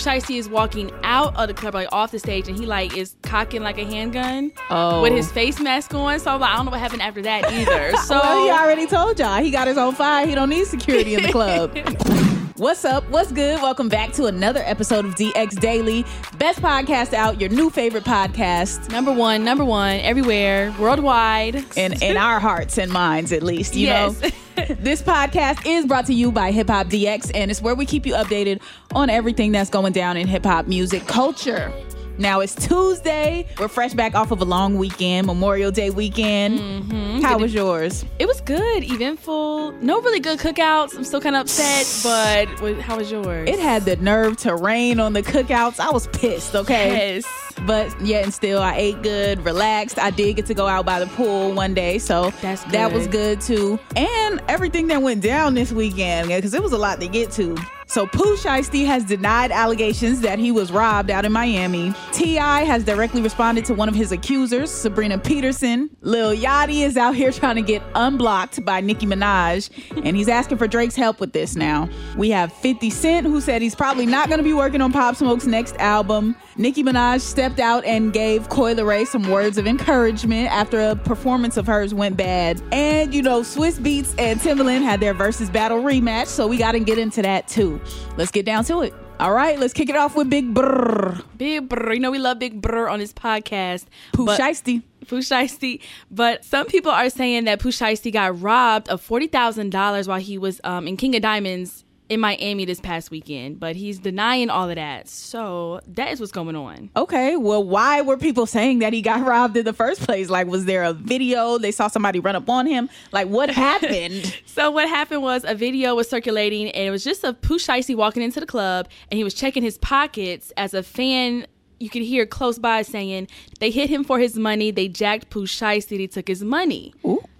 Shiesty is walking out of the club, like off the stage, and he like is cocking like a handgun Oh. with his face mask on. So like, I don't know what happened after that either. So well, he already told y'all he got his own fire. He don't need security in the club. What's up? What's good? Welcome back to another episode of DX Daily, best podcast out, your new favorite podcast, number one, number one, everywhere, worldwide. in in our hearts and minds, at least. You Yes. know, this podcast is brought to you by Hip Hop DX, and it's where we keep you updated on everything that's going down in hip hop music culture. Now it's Tuesday. We're fresh back off of a long weekend, Memorial Day weekend. Mm-hmm. How was yours? It was good, eventful. No really good cookouts. I'm still kind of upset, but how was yours? It had the nerve to rain on the cookouts. I was pissed, okay? Yes. But yet and still, I ate good, relaxed. I did get to go out by the pool one day, so That's that was good too. And everything that went down this weekend, because it was a lot to get to. So Pooh Shiesty has denied allegations that he was robbed out in Miami. T.I. has directly responded to one of his accusers, Sabrina Peterson. Lil Yachty is out here trying to get unblocked by Nicki Minaj, and he's asking for Drake's help with this now. We have 50 Cent, who said he's probably not going to be working on Pop Smoke's next album. Nicki Minaj stepped out and gave Coi Leray some words of encouragement after a performance of hers went bad. And, you know, Swizz Beatz and Timbaland had their Verzuz battle rematch, so we got to get into that too. Let's get down to it. All right, let's kick it off with Big Brr. Big brr. You know we love Big Brr on this podcast. Pooh Shiesty. Pooh Shiesty. But some people are saying that Pooh Shiesty got robbed of forty thousand dollars while he was um, in King of Diamonds in Miami this past weekend. But he's denying all of that. So that is what's going on. Okay, well, why were people saying that he got robbed in the first place? Like, was there a video? They saw somebody run up on him? Like, what happened? So what happened was a video was circulating, and it was just a Pooh Shiesty walking into the club, and he was checking his pockets as a fan. You could hear close by saying they hit him for his money. They jacked Pooh Shiesty. They took his money.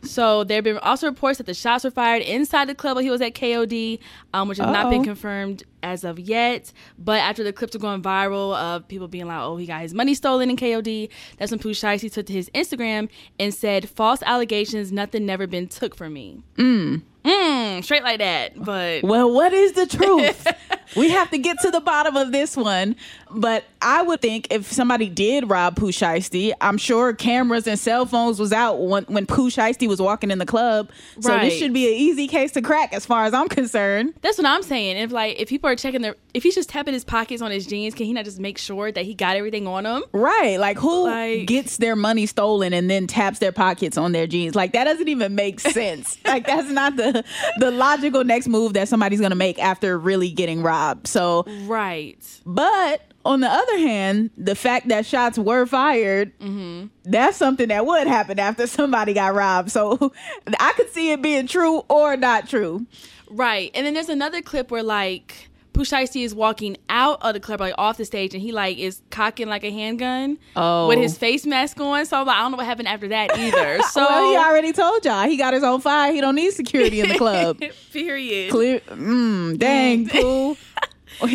So there have been also reports that the shots were fired inside the club while he was at KOD, um, which has not been confirmed as of yet. But after the clips were going viral of people being like, "Oh, he got his money stolen in KOD," that's when Pooh Shiesty took to his Instagram and said, "False allegations. Nothing never been took from me." Mm, straight like that. But Well, what is the truth? we have to get to the bottom of this one. But I would think if somebody did rob Pooh Shiesty, I'm sure cameras and cell phones was out when, when Pooh Shiesty was walking in the club. So Right. this should be an easy case to crack as far as I'm concerned. that's what I'm saying. If like if people are checking their, if he's just tapping his pockets on his jeans, can he not just make sure that he got everything on him? Right. Like who Like- gets their money stolen and then taps their pockets on their jeans? Like that doesn't even make sense. like that's not the the logical next move that somebody's gonna make after really getting robbed. So Right. But on the other hand, the fact that shots were fired, mm-hmm. that's something that would happen after somebody got robbed. So I could see it being true or not true. Right. And then there's another clip where like Pooh Shiesty is walking out of the club, like off the stage, and he like is cocking like a handgun Oh. with his face mask on. So like, I don't know what happened after that either. So well, he already told y'all he got his own fire. He don't need security in the club. period. Clear. Mm, dang, Pooh.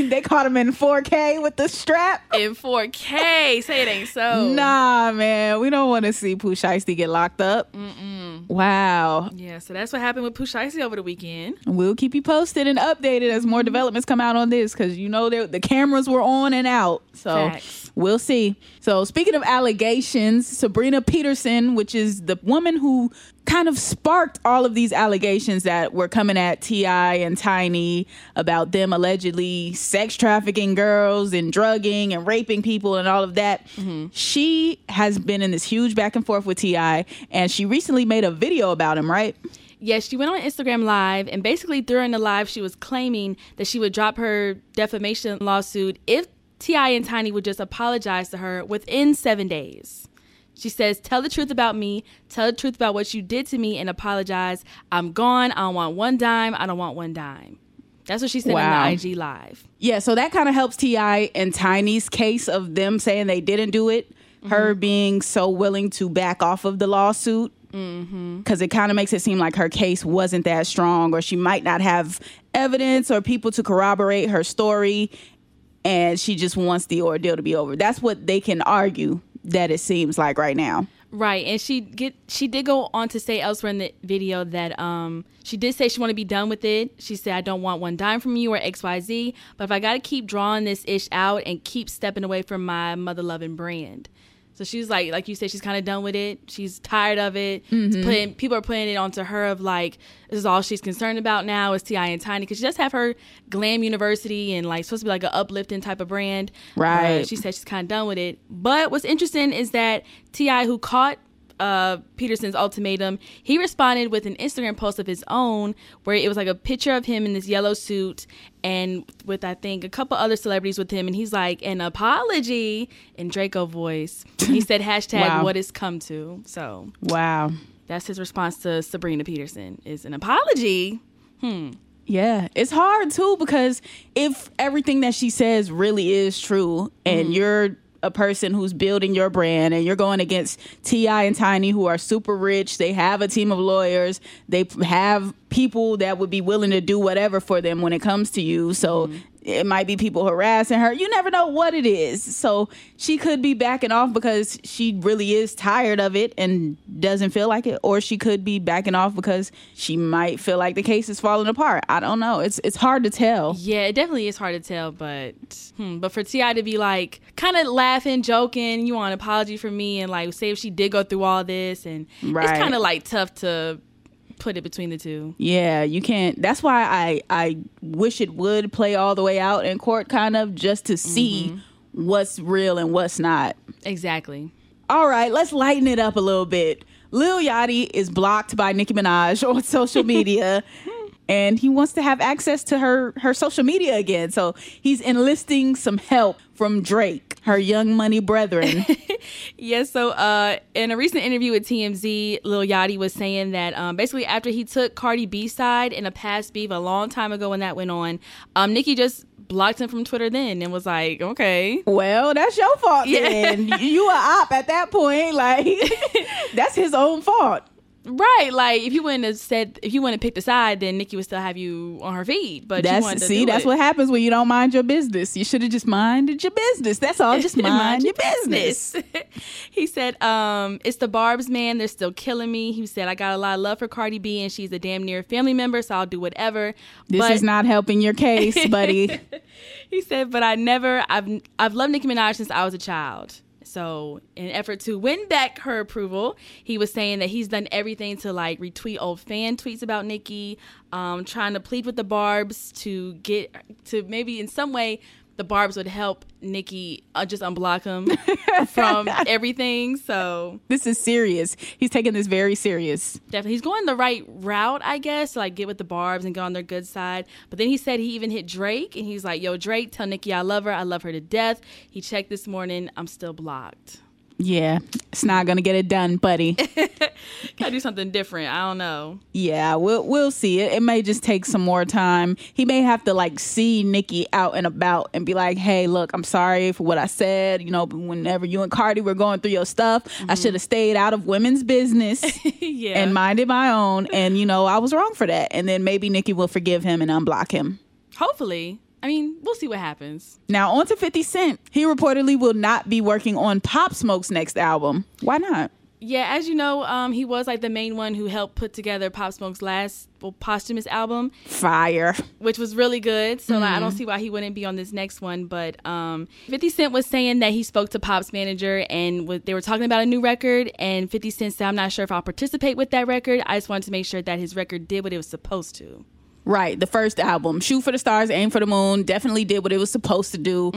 they caught him in 4K with the strap. In 4K. Say it ain't so. Nah, man, we don't want to see Pooh Shiesty get locked up. Wow. Yeah, so that's what happened with Shiesty over the weekend. We'll keep you posted and updated as more mm-hmm. developments come out on this because you know the cameras were on and out. So Facts. we'll see. So speaking of allegations, Sabrina Peterson, which is the woman who kind of sparked all of these allegations that were coming at T.I. and Tiny about them allegedly sex trafficking girls and drugging and raping people and all of that. She has been in this huge back and forth with T.I. and she recently made a video about him, right? Yes, she went on Instagram Live, and basically during the live, she was claiming that she would drop her defamation lawsuit if T.I. and Tiny would just apologize to her within seven days. She says, Tell the truth about me, tell the truth about what you did to me, and apologize. I'm gone. I don't want one dime. I don't want one dime. That's what she said Wow. on the IG Live. Yeah, so that kind of helps T.I. and Tiny's case of them saying they didn't do it. Her mm-hmm. being so willing to back off of the lawsuit mm-hmm. because it kind of makes it seem like her case wasn't that strong, or she might not have evidence or people to corroborate her story, and she just wants the ordeal to be over. That's what they can argue that it seems like right now. Right, and she get she did go on to say elsewhere in the video that um she did say she want to be done with it. She said I don't want one dime from you or X Y Z, but if I got to keep drawing this ish out and keep stepping away from my mother loving brand. So she's like, like you said, she's kind of done with it. She's tired of it. It's mm-hmm. Putting people are putting it onto her of like this is all she's concerned about now is T.I. and Tiny because she does have her glam university and like supposed to be like an uplifting type of brand. Right. But she said she's kind of done with it. But what's interesting is that T.I., who caught uh, Peterson's ultimatum, he responded with an Instagram post of his own where it was like a picture of him in this yellow suit and with I think a couple other celebrities with him, and he's like an apology in Draco voice. He said hashtag Wow. what it's come to. So Wow. that's his response to Sabrina Peterson is an apology. Hmm. Yeah, it's hard too because if everything that she says really is true and you're a person who's building your brand and you're going against T.I. and Tiny who are super rich, they have a team of lawyers, they have people that would be willing to do whatever for them when it comes to you. So it might be people harassing her. You never know what it is. So she could be backing off because she really is tired of it and doesn't feel like it, or she could be backing off because she might feel like the case is falling apart. I don't know. It's it's hard to tell. Yeah, it definitely is hard to tell, but hmm, but for T.I. to be like kind of laughing, joking, you want an apology from me, and like say if she did go through all this, and Right. it's kind of like tough to put it between the two. Yeah, you can't. That's why I I wish it would play all the way out in court, kind of just to see mm-hmm. what's real and what's not. Exactly. All right, let's lighten it up a little bit. Lil Yachty is blocked by Nicki Minaj on social media. And he wants to have access to her her social media again. So he's enlisting some help from Drake, her young money brethren. Yeah, so uh, in a recent interview with TMZ, Lil Yachty was saying that um, basically after he took Cardi B's side in a past beef a long time ago when that went on, um, Nicki just blocked him from Twitter then and was like, okay. well, that's your fault Yeah. then. You a op at that point. Like that's his own fault. Right, like if you wouldn't have said, if you wouldn't have picked a side, then Nicki would still have you on her feed. But you That's see, that's it. what happens when you don't mind your business. You should have just minded your business. That's all. Just mind, your business. he said, um, "It's the Barb's man. They're still killing me." He said, "I got a lot of love for Cardi B, and she's a damn near family member, so I'll do whatever." This but is not helping your case, buddy. He said, "But I never. I've I've loved Nicki Minaj since I was a child." So, in effort to win back her approval, he was saying that he's done everything to like retweet old fan tweets about Nicki, um, trying to plead with the Barbs to get to maybe in some way the Barbs would help Nicki uh, just unblock him from everything. So this is serious. He's taking this very serious. definitely he's going the right route, I guess, to, like get with the Barbs and get on their good side. But then he said he even hit Drake and he's like, "Yo, Drake, tell Nicki I love her. I love her to death." He checked this morning. I'm still blocked. Yeah, it's not gonna get it done, buddy. Gotta do something different. I don't know. yeah, we'll we'll see. It it may just take some more time. He may have to like see Nicki out and about and be like, "Hey, look, I'm sorry for what I said. You know, whenever you and Cardi were going through your stuff, I mm-hmm. should have stayed out of women's business." yeah. and minded my own. And, you know, I was wrong for that. And then maybe Nicki will forgive him and unblock him. Hopefully. I mean, we'll see what happens. Now, on to 50 Cent. He reportedly will not be working on Pop Smoke's next album. Why not? Yeah, as you know, um, he was like the main one who helped put together Pop Smoke's last well, posthumous album, Faith. which was really good. So like, I don't see why he wouldn't be on this next one. But um, 50 Cent was saying that he spoke to Pop's manager and w- they were talking about a new record. And 50 Cent said, I'm not sure if I'll participate with that record. I just wanted to make sure that his record did what it was supposed to. Right, the first album, Shoot for the Stars, Aim for the Moon, definitely did what it was supposed to do.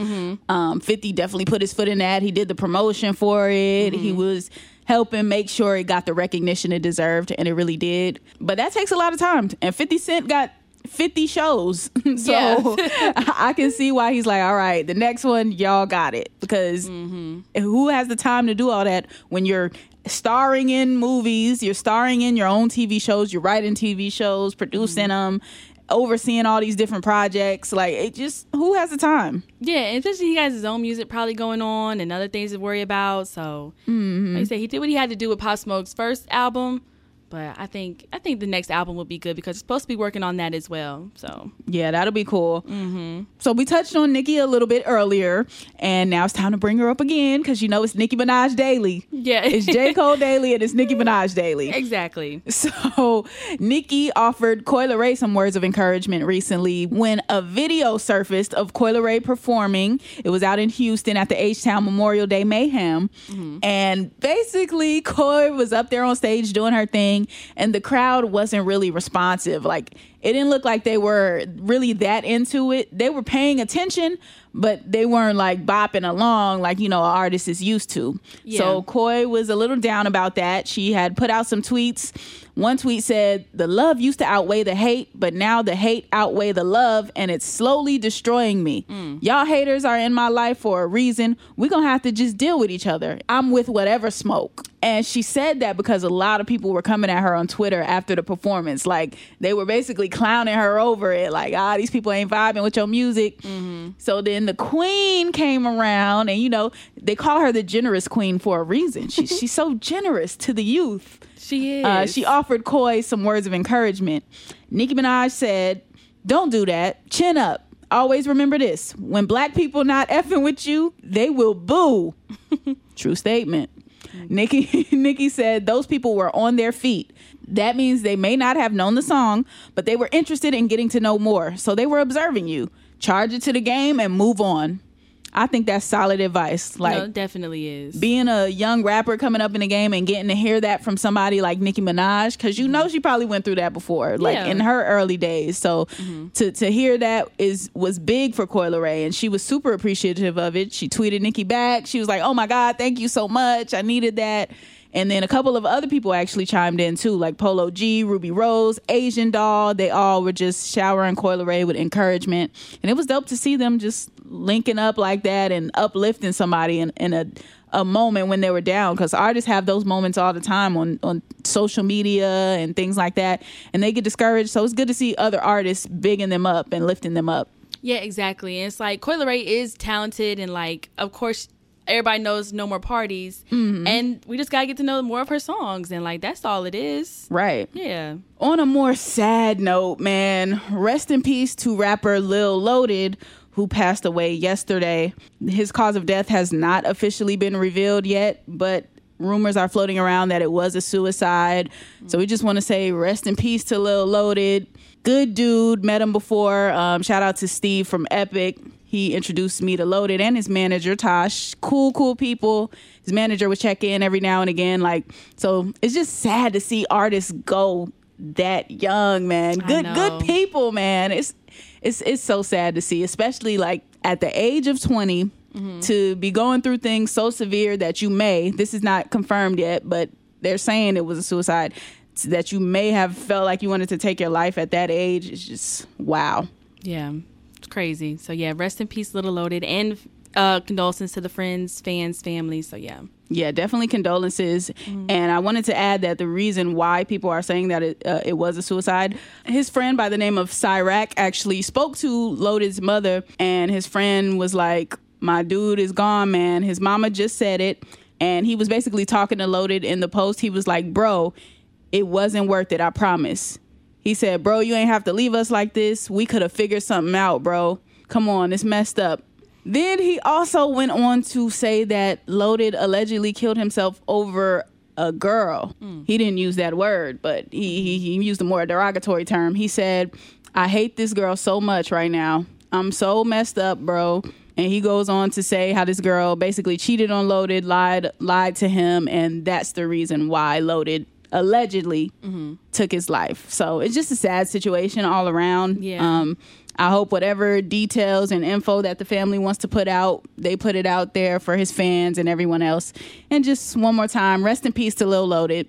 Um, 50 definitely put his foot in that. He did the promotion for it. He was helping make sure it got the recognition it deserved, and it really did. But that takes a lot of time. And 50 Cent got 50 shows. so. I can see why he's like, all right, the next one, y'all got it. Because mm-hmm. who has the time to do all that when you're starring in movies, you're starring in your own TV shows, you're writing TV shows, producing mm-hmm. them, overseeing all these different projects. Like, it just, who has the time? Yeah, especially he has his own music probably going on and other things to worry about. So, like mm-hmm. I said, he did what he had to do with Pop Smoke's first album. But I think I think the next album will be good because it's supposed to be working on that as well. So Yeah, that'll be cool. Mm-hmm. So we touched on Nicki a little bit earlier, and now it's time to bring her up again because you know it's Nicki Minaj Daily. yeah, It's J. Cole Daily and it's Nicki Minaj Daily. exactly. So Nicki offered Coi Leray some words of encouragement recently when a video surfaced of Coi Leray performing. It was out in Houston at the H Town Memorial Day Mayhem. Mm-hmm. And basically Coi was up there on stage doing her thing and the crowd wasn't really responsive. Like it didn't look like they were really that into it. They were paying attention, but they weren't like bopping along like, you know, an artist is used to. So Yeah. Coi was a little down about that. She had put out some tweets. One tweet said, The love used to outweigh the hate, but now the hate outweigh the love, and it's slowly destroying me. Hmm. Y'all haters are in my life for a reason. We're gonna have to just deal with each other. I'm with whatever smoke. And she said that because a lot of people were coming at her on Twitter after the performance. Like they were basically clowning her over it. Like, ah, these people ain't vibing with your music. So then the queen came around, and you know, they call her the generous queen for a reason. She, she's so generous to the youth. She is. Uh, she offered Coi some words of encouragement. Nicki Minaj said, Don't do that. Chin up. Always remember this. When black people not effing with you, they will boo. True statement. Nicki Nicki said those people were on their feet. That means they may not have known the song, but they were interested in getting to know more. So they were observing you. Charge it to the game and move on. I think that's solid advice. Like no, it definitely is. being a young rapper coming up in the game and getting to hear that from somebody like Nicki Minaj, because you know mm-hmm. she probably went through that before, like Yeah. in her early days. So mm-hmm. to to hear that is was big for Coi Leray, and she was super appreciative of it. She tweeted Nicki back. She was like, "Oh my God, thank you so much. I needed that." And then a couple of other people actually chimed in too, like Polo G, Rubi Rose, Asian Doll. They all were just showering Coi Leray with encouragement, and it was dope to see them just linking up like that and uplifting somebody in, in a a moment when they were down. Because artists have those moments all the time on on social media and things like that. And they get discouraged. So it's good to see other artists bigging them up and lifting them up. Yeah, exactly. And it's like Coi Leray is talented, and like, of course, everybody knows No More Parties, Mm-hmm. and we just gotta get to know more of her songs, and like, that's all it is. right Yeah. on a more sad note man rest in peace to rapper lil loaded who passed away yesterday his cause of death has not officially been revealed yet but rumors are floating around that it was a suicide so we just want to say rest in peace to lil loaded good dude met him before um, shout out to steve from epic he introduced me to loaded and his manager tosh cool cool people his manager would check in every now and again like so it's just sad to see artists go that young, man. Good good people, man. It's it's it's so sad to see, especially like at the age of 20 Mm-hmm. to be going through things so severe that you may, this is not confirmed yet, but they're saying it was a suicide that you may have felt like you wanted to take your life at that age. It's just wow. Yeah, crazy. So yeah, rest in peace, Little Loaded, and uh, condolences to the friends, fans, family. So yeah, Yeah, definitely condolences. Mm-hmm. And I wanted to add that the reason why people are saying that it, uh, it was a suicide, his friend by the name of Cyrac actually spoke to Loaded's mother, and his friend was like, My dude is gone, man. His mama just said it. And he was basically talking to Loaded in the post. He was like, Bro, it wasn't worth it, I promise. He said, Bro, you ain't have to leave us like this. We could have figured something out, bro. Come on, it's messed up. Then he also went on to say that Loaded allegedly killed himself over a girl. Hmm. He didn't use that word, but he, he he used a more derogatory term. He said, "I hate this girl so much right now. I'm so messed up, bro." And he goes on to say how this girl basically cheated on Loaded, lied lied to him, and that's the reason why Loaded allegedly took his life. So it's just a sad situation all around. Yeah. Um, I hope whatever details and info that the family wants to put out, they put it out there for his fans and everyone else. And just one more time, rest in peace to Lil Loaded.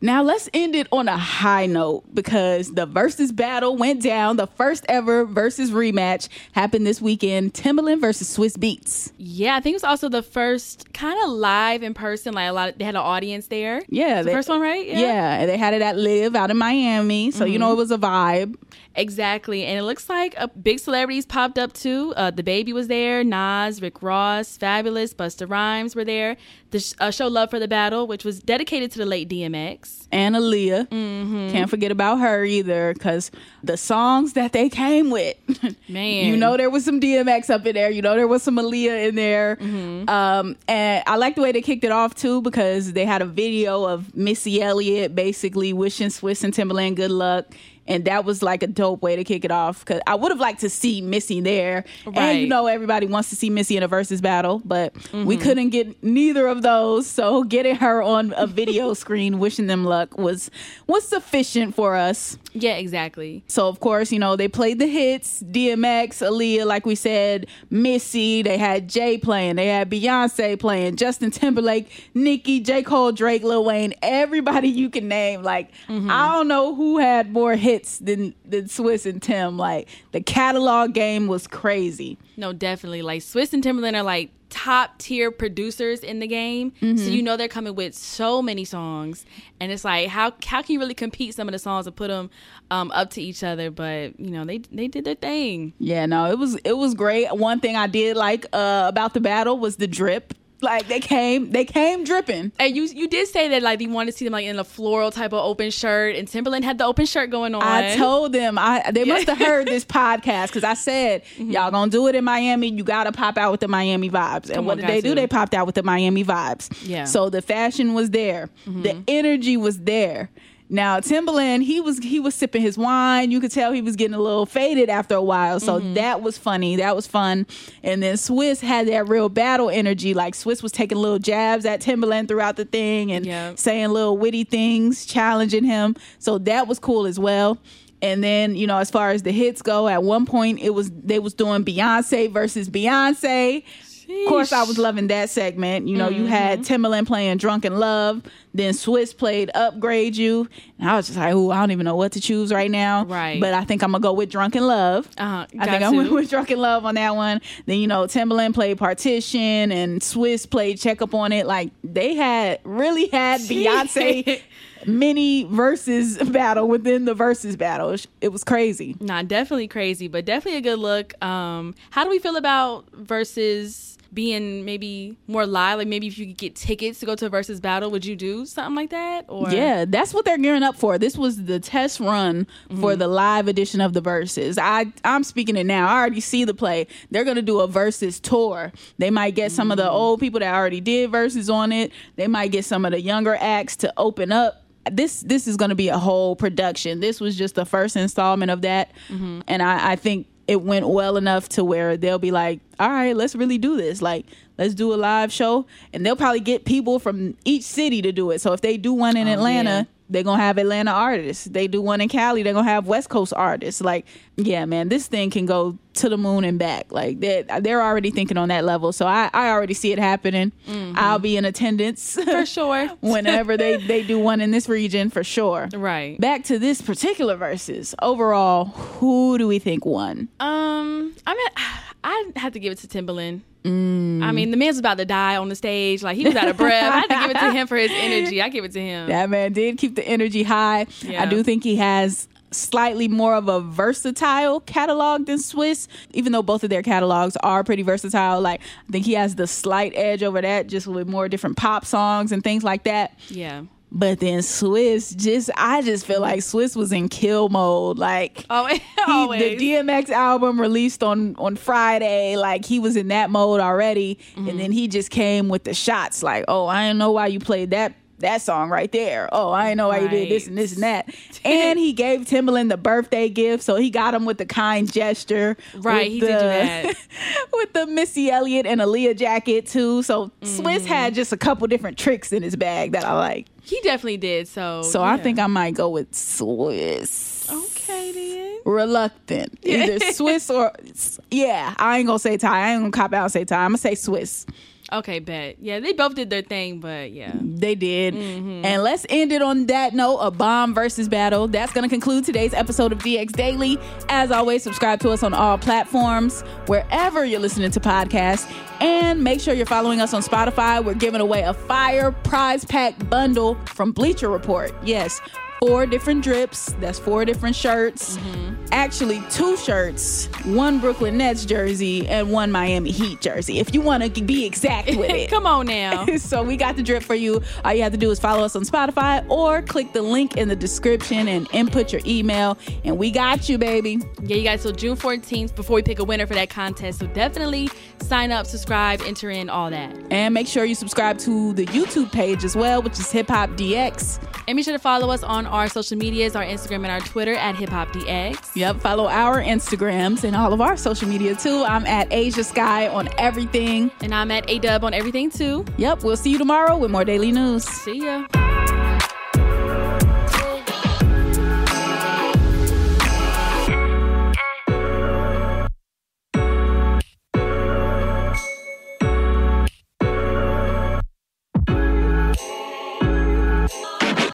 Now let's end it on a high note because the Verzuz battle went down. The first ever Verzuz rematch happened this weekend. Timbaland versus Swizz Beatz. Yeah, I think it was also the first kind of live in person. Like a lot, of, they had an audience there. Yeah, It's the first one, right? Yeah. and they had it at LIV out in Miami, so you know it was a vibe. Exactly. And it looks like uh, big celebrities popped up too. Uh, DaBaby was there, Nas, Rick Ross, Fabolous, Busta Rhymes were there. The sh- uh, show Love for the Battle, which was dedicated to the late DMX. And Aaliyah. Mm-hmm. Can't forget about her either, because the songs that they came with, Man. you know there was some DMX up in there. You know there was some Aaliyah in there. Mm-hmm. Um, and I like the way they kicked it off too, because they had a video of Missy Elliott basically wishing Swizz and Timbaland good luck. And that was like a dope way to kick it off. Cause I would have liked to see Missy there, and you know everybody wants to see Missy in a Verzuz battle, but Mm-hmm. we couldn't get neither of those. So getting her on a video screen, wishing them luck, was was sufficient for us. Yeah, exactly. So of course, you know they played the hits: DMX, Aaliyah, like we said, Missy. They had Jay playing, they had Beyonce playing, Justin Timberlake, Nicki, J Cole, Drake, Lil Wayne, everybody you can name. Like I don't know who had more hits than than Swizz and Tim. Like the catalog game was crazy. No, definitely. Like Swizz and Timbaland are like top tier producers in the game. Mm-hmm. So you know they're coming with so many songs, and it's like how how can you really compete some of the songs and put them um, up to each other? But you know they they did their thing. Yeah, no, it was it was great. One thing I did like uh, about the battle was the drip. Like they came, they came dripping. And you you did say that like you wanted to see them like in a floral type of open shirt, and Timbaland had the open shirt going on. I told them I they must have heard this podcast because I said Mm-hmm. y'all gonna do it in Miami. You gotta pop out with the Miami vibes. And Come what on, did they do? to. They popped out with the Miami vibes. Yeah. Mm-hmm. So the fashion was there, the energy was there. Now Timbaland, he was he was sipping his wine. You could tell he was getting a little faded after a while. So Mm-hmm. that was funny. That was fun. And then Swizz had that real battle energy. Like Swizz was taking little jabs at Timbaland throughout the thing and Yeah. saying little witty things, challenging him. So that was cool as well. And then, you know, as far as the hits go, at one point it was they was doing Beyonce versus Beyonce. Of course, I was loving that segment. You know, you had Timbaland playing Drunk in Love, then Swizz played Upgrade You. And I was just like, ooh, I don't even know what to choose right now. Right. But I think I'm going to go with Drunk in Love. Uh-huh, I think I went with Drunk in Love on that one. Then, you know, Timbaland played Partition and Swizz played Check Up on It. Like, they had really had Beyonce mini Verzuz battle within the Verzuz battle. It was crazy. Nah, definitely crazy, but definitely a good look. Um, how do we feel about Verzuz being maybe more live? Like maybe if you could get tickets to go to a Verzuz battle, would you do something like that? Or Yeah, that's what they're gearing up for. This was the test run for the live edition of the Verzuz. I I'm speaking it now. I already see the play. They're gonna do a Verzuz tour. They might get some of the old people that already did Verzuz on it. They might get some of the younger acts to open up. This this is gonna be a whole production. This was just the first installment of that, mm-hmm. and I, I think it went well enough to where they'll be like, all right, let's really do this. Like, let's do a live show. And they'll probably get people from each city to do it. So if they do one in oh, Atlanta, yeah. They're gonna have Atlanta artists. They do one in Cali, they're gonna have West Coast artists. Like, yeah, man, this thing can go to the moon and back. Like they're, they're already thinking on that level. So I, I already see it happening. I'll be in attendance for sure. whenever they, they do one in this region for sure. right. Back to this particular Verzuz. Overall, who do we think won? Um, I mean, I had to give it to Timbaland. Mm. I mean, the man's about to die on the stage. Like he was out of breath. I had to give it to him for his energy. I give it to him. That man did keep the energy high. Yeah. I do think he has slightly more of a versatile catalog than Swizz, even though both of their catalogs are pretty versatile. Like I think he has the slight edge over that, just with more different pop songs and things like that. Yeah. But then Swizz, just I just feel like Swizz was in kill mode. Like Oh, he, always. the DMX album released on on Friday, like he was in that mode already, Mm-hmm. and then he just came with the shots. Like, oh, I didn't know why you played that that song right there. Oh, I know why you did this and this and that. and he gave Timbaland the birthday gift, so he got him with the kind gesture. Right, he did do that. with the Missy Elliott and Aaliyah jacket too. So Swizz Mm-hmm. had just a couple different tricks in his bag that I like. He definitely did. So So I think I might go with Swizz. okay then. Reluctant, either Swizz or yeah. I ain't gonna say tie. I ain't gonna cop out and say tie. I'm gonna say Swizz. Okay, bet. Yeah, they both did their thing, but yeah. They did. Mm-hmm. And let's end it on that note a bomb Verzuz battle. That's going to conclude today's episode of DX Daily. As always, subscribe to us on all platforms, wherever you're listening to podcasts. And make sure you're following us on Spotify. We're giving away a fire prize pack bundle from Bleacher Report. Yes, four different drips. That's four different shirts. Mm-hmm. Actually, two shirts one Brooklyn Nets jersey and one Miami Heat jersey. If you want to be exact with it. Come on now. so we got the drip for you. All you have to do is follow us on Spotify or click the link in the description and input your email, and we got you, baby. Yeah, you guys, till June 14th before we pick a winner for that contest. So definitely sign up, subscribe, enter in all that. And make sure you subscribe to the YouTube page as well, which is Hip Hop DX. And be sure to follow us on our social medias, our Instagram and our Twitter at Hip Hop DX. Yep, follow our Instagrams and all of our social media too. I'm at Ashia Skye on everything. And I'm at Ayeedubb on everything too. Yep, we'll see you tomorrow with more daily news. See ya.